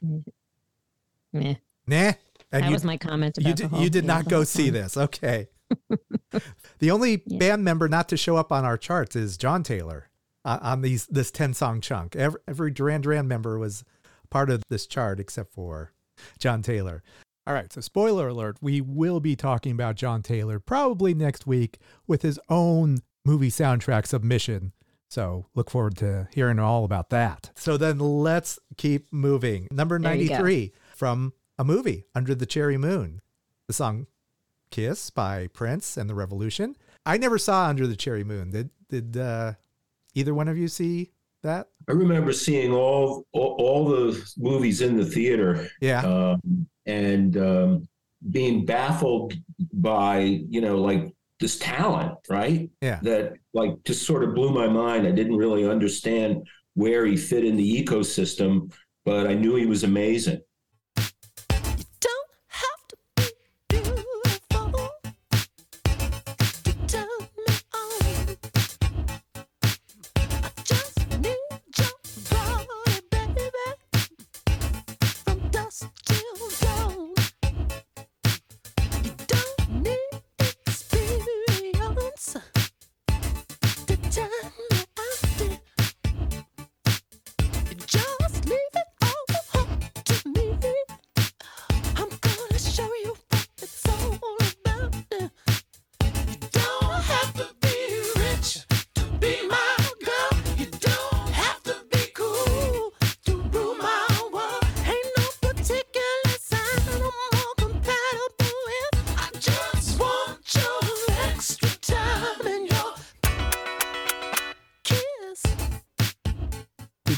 Meh. Nah. And that you, was my comment about you did, you did not go see this. Okay. the only band member not to show up on our charts is John Taylor uh, on these this 10 song chunk. Every, every Duran Duran member was part of this chart except for John Taylor. All right, so spoiler alert, we will be talking about John Taylor probably next week with his own movie soundtrack submission. So look forward to hearing all about that. So then let's keep moving. Number There you go. 93 from a movie, Under the Cherry Moon. The song Kiss by Prince and the Revolution. I never saw Under the Cherry Moon. Did did uh, either one of you see that? I remember seeing all all, all the movies in the theater Yeah. um, and um, being baffled by you know like this talent, right? Yeah. That like just sort of blew my mind. I didn't really understand where he fit in the ecosystem, but I knew he was amazing.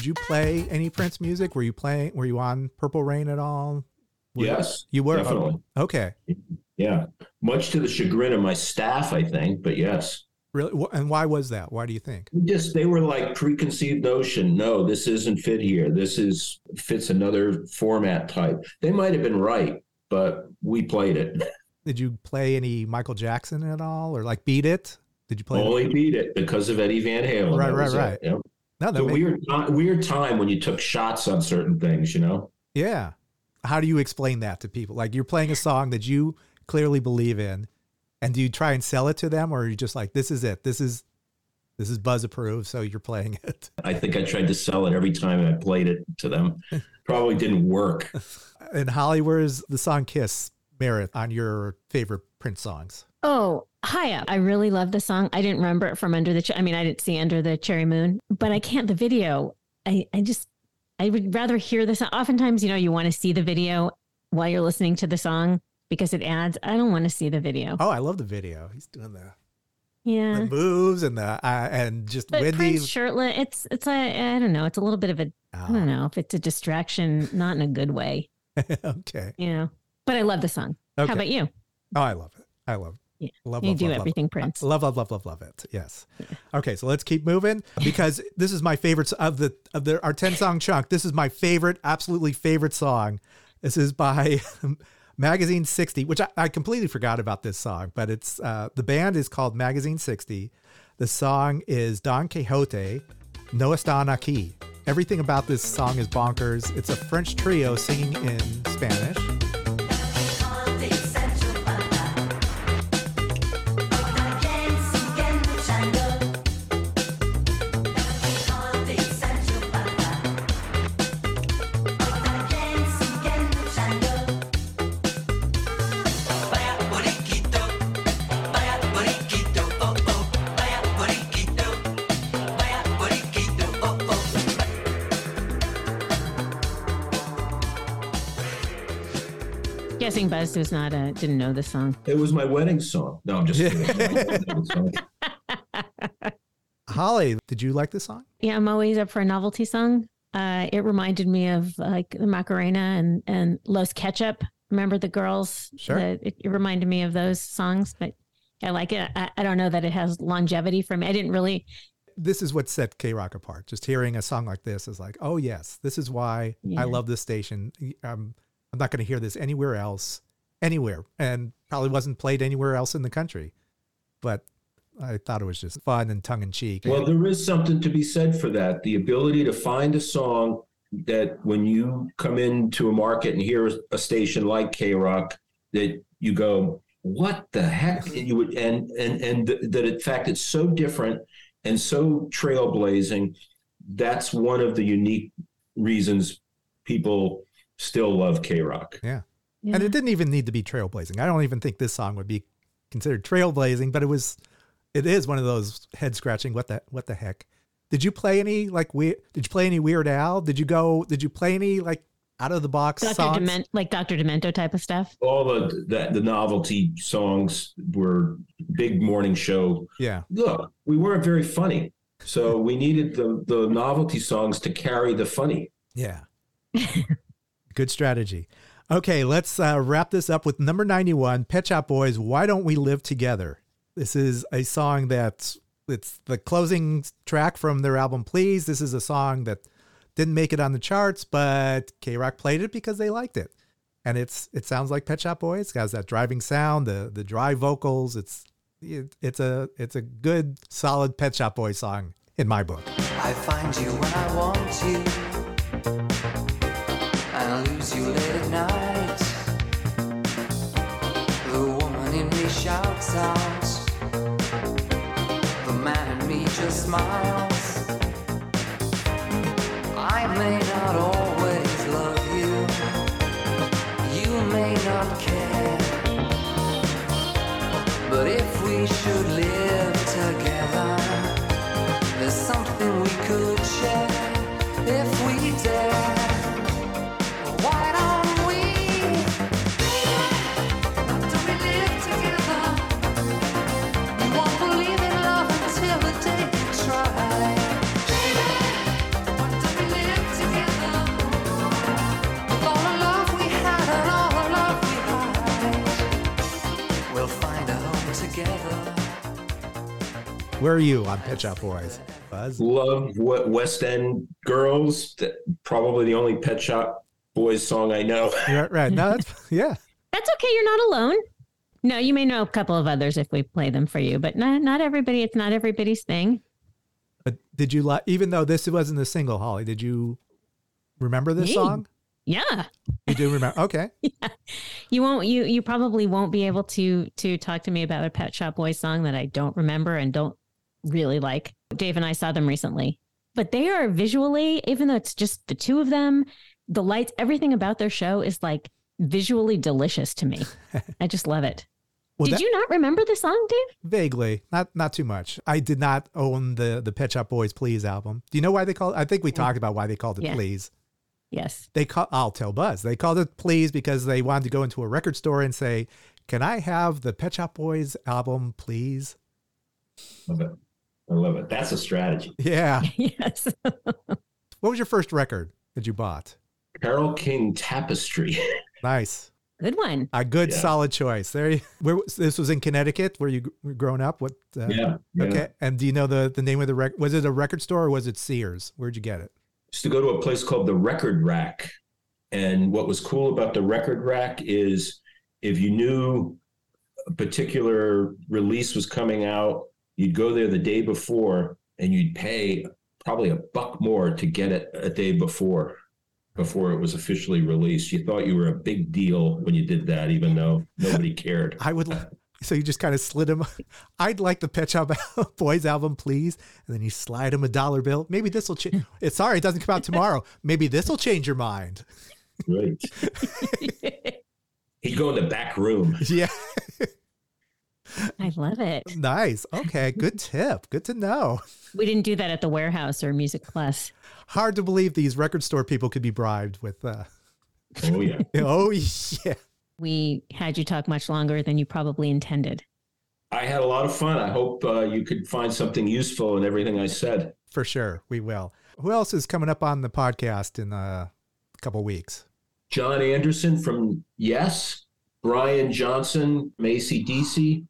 You play any Prince music? Were you playing? Were you on Purple Rain at all? Were- Yes, you were. definitely. Oh, okay, Yeah, much to the chagrin of my staff, I think, but yes. really. And why was that? Why do you think? Just they were like preconceived notion. No, this isn't fit here. This is fits another format type. They might have been right, but we played it. Did you play any Michael Jackson at all, or like Beat It? Did you play? Only beat it because of Eddie Van Halen. Right, That right, it. right. Yep. No, that weird, weird time when you took shots on certain things. You know. Yeah. How do you explain that to people? Like you're playing a song that you clearly believe in, and do you try and sell it to them, or are you just like, this is it, this is this is Buzz approved, so you're playing it? I think I tried to sell it every time I played it to them. Probably didn't work. And Holly, where's the song "Kiss" merit on your favorite Prince songs? Oh, hi. I really love the song. I didn't remember it from Under the Ch- I mean, I didn't see Under the Cherry Moon, but I can't the video. I, I just I would rather hear the song. Oftentimes, you know, you want to see the video while you're listening to the song because it adds. I don't want to see the video. Oh, I love the video. He's doing the, yeah. the moves and the uh, and just But windy. Prince shirtless, it's it's a I don't know. It's a little bit of a I don't know if it's a distraction, not in a good way, okay. you know. But I love the song. Okay. How about you? Oh, I love it. I love it. Yeah. Love, You love, do love, love everything it. Prince. Love, love, love, love, love it. Yes. Okay, so let's keep moving because this is my favorite of the of the our ten song chunk. This is my favorite, absolutely favorite song. This is by Magazine 60, which I, I completely forgot about this song, but it's uh, the band is called Magazine 60. The song is Don Quixote, No Están Aquí. Everything about this song is bonkers. It's a French trio singing in Spanish. Guessing Buzz was not a didn't know the song. It was my wedding song. No, I'm just kidding. Holly, did you like the song? Yeah, I'm always up for a novelty song. Uh, it reminded me of like the Macarena and and Los Ketchup. Remember the girls? Sure. The- it, it reminded me of those songs, but I like it. I, I don't know that it has longevity for me. I didn't really. This is what set K Rock apart. Just hearing a song like this is like, oh yes, this is why Yeah. I love this station. Um, I'm not going to hear this anywhere else, anywhere, and probably wasn't played anywhere else in the country. But I thought it was just fun and tongue in cheek. Well, there is something to be said for that. The ability to find a song that when you come into a market and hear a station like K Rock, that you go, what the heck? And you would, and and and th- that in fact it's so different and so trailblazing. That's one of the unique reasons people still love K Rock. Yeah. Yeah. And it didn't even need to be trailblazing. I don't even think this song would be considered trailblazing, but it was it is one of those head scratching what the what the heck. Did you play any like we did you play any Weird Al? Did you go did you play any like out of the box Dr. songs? Dement, like Dr. Demento type of stuff. All the the, the novelty songs were big morning show Yeah. look, we weren't very funny. So we needed the, the novelty songs to carry the funny. Yeah. Good strategy. Okay, let's uh, wrap this up with number 91, Pet Shop Boys, Why Don't We Live Together? This is a song that's it's the closing track from their album Please. This is a song that didn't make it on the charts, but K-Rock played it because they liked it. And it's it sounds like Pet Shop Boys. It has that driving sound, the the dry vocals. It's it, it's a it's a good solid Pet Shop Boys song in my book. I find you when I want you, late at night. The woman in me shouts out, the man in me just smiles. Where are you on Pet Shop Boys? Buzz? Love what West End girls. Probably the only Pet Shop Boys song I know. Right, right. No, that's yeah. That's okay. You're not alone. No, you may know a couple of others if we play them for you, but not not everybody. It's not everybody's thing. But did you like, even though this wasn't a single, Holly, did you remember this Me? song? Yeah, You do remember? Okay. you won't. You you probably won't be able to to talk to me about a Pet Shop Boys song that I don't remember and don't really like. Dave and I saw them recently, but they are visually, even though it's just the two of them, the lights, everything about their show is like visually delicious to me. I just love it. Well, Did that- you not remember the song, Dave? Vaguely, not not too much. I did not own the the Pet Shop Boys Please album. Do you know why they called? I think we talked about why they called it Yeah. Please. Yes. They call. I'll tell Buzz. They called it Please because they wanted to go into a record store and say, "Can I have the Pet Shop Boys album, please?" Love it. I love it. That's a strategy. Yeah. yes. What was your first record that you bought? Carole King Tapestry. Nice. Good one. A good Yeah. solid choice. There. You, where this was in Connecticut, where you were growing up. What? Uh, yeah. yeah. Okay. And do you know the the name of the record? Was it a record store or was it Sears? Where'd you get it? used to go to a place called the Record Rack. And what was cool about the Record Rack is if you knew a particular release was coming out, you'd go there the day before and you'd pay probably a buck more to get it a day before before it was officially released. You thought you were a big deal when you did that, even though nobody cared. I would. So you just kind of slid him. I'd like the Pet Shop Boys album, please. And then you slide him a dollar bill. Maybe this will change. It's sorry, it doesn't come out tomorrow. Maybe this will change your mind. Right. He'd go in the back room. Yeah. I love it. Nice. Okay. Good tip. Good to know. We didn't do that at the Wherehouse or Music Plus. Hard to believe these record store people could be bribed with. uh Oh yeah. Oh yeah. we had you talk much longer than you probably intended. I had a lot of fun. I hope uh, you could find something useful in everything I said. For sure, we will. Who else is coming up on the podcast in a couple weeks? Jon Anderson from Yes, Brian Johnson, Macy DC.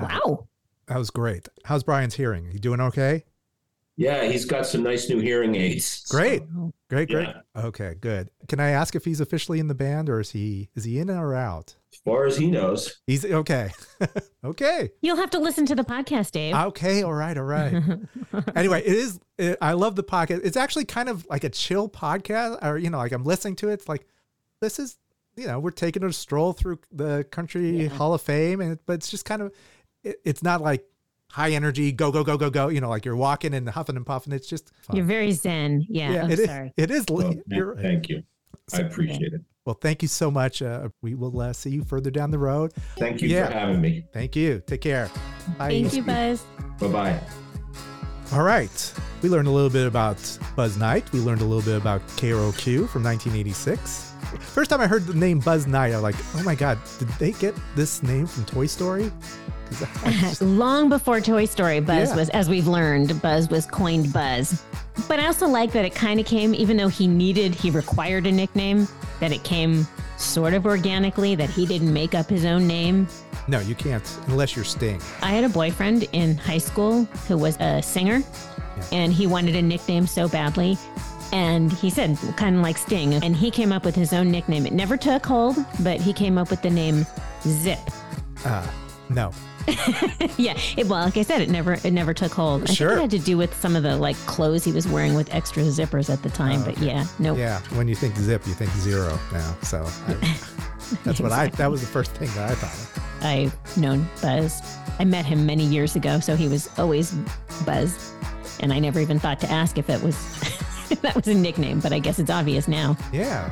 Wow. That was great. How's Brian's hearing? You doing okay? Yeah, he's got some nice new hearing aids. Great. Great, great. Yeah. Okay, good. Can I ask if he's officially in the band or is he is he in or out? As far as he knows. He's okay. okay. You'll have to listen to the podcast, Dave. Okay, all right, all right. anyway, it is it, I love the podcast. It's actually kind of like a chill podcast or you know, like I'm listening to it. It's like this is you know, we're taking a stroll through the country hall of fame and but it's just kind of it, it's not like high energy, go go go go go, you know, like you're walking and huffing and puffing. It's just fun. You're very zen. Yeah, I'm it is- sorry. it is Well, you're thank you. I appreciate it. Well, thank you so much. Uh, we will uh, see you further down the road. Thank you Yeah. for having me. Thank you. Take care. Bye. Thank you, Buzz. Bye bye. All right. We learned a little bit about Buzz Knight. We learned a little bit about KROQ from 1986. First time I heard the name Buzz Knight, I was like, oh my God, did they get this name from Toy Story? 'Cause I just- Long before Toy Story, Buzz Yeah. was, as we've learned, Buzz was coined Buzz. But I also like that it kind of came, even though he needed, he required a nickname, that it came sort of organically, that he didn't make up his own name. no, you can't unless you're Sting. I had a boyfriend in high school who was a singer, and he wanted a nickname so badly. And he said, kind of like Sting, and he came up with his own nickname. It never took hold, but he came up with the name Zip. Uh, no. yeah, it, well, like I said, it never it never took hold. I Sure. think it had to do with some of the like clothes he was wearing with extra zippers at the time. but yeah, no, Yeah, when you think zip, you think zero now. So I, that's what I, that was the first thing that I thought of. I've known Buzz. I met him many years ago, so he was always Buzz, and I never even thought to ask if it was that was a nickname. But I guess it's obvious now. Yeah.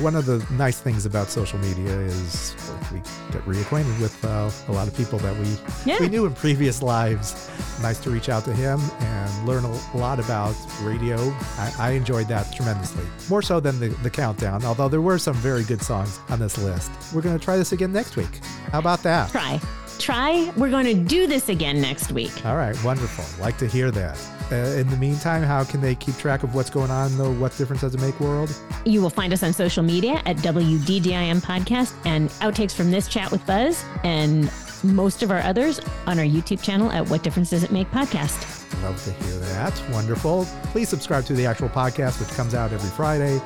One of the nice things about social media is we get reacquainted with uh, a lot of people that we Yeah. we knew in previous lives. Nice to reach out to him and learn a lot about radio. I, I enjoyed that tremendously, more so than the, the countdown. Although there were some very good songs on this list. We're going to try this again next week. How about that? Try, try. We're going to do this again next week. All right, wonderful. Like to hear that. Uh, in the meantime, how can they keep track of what's going on in the What Difference Does It Make world? You will find us on social media at WDDIM Podcast and outtakes from this chat with Buzz and most of our others on our YouTube channel at What Difference Does It Make Podcast. Love to hear that. Wonderful. Please subscribe to the actual podcast, which comes out every Friday,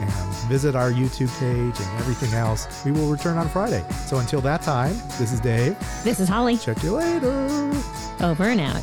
and visit our YouTube page and everything else. We will return on Friday. So until that time, this is Dave. This is Holly. Check you later. Over and out.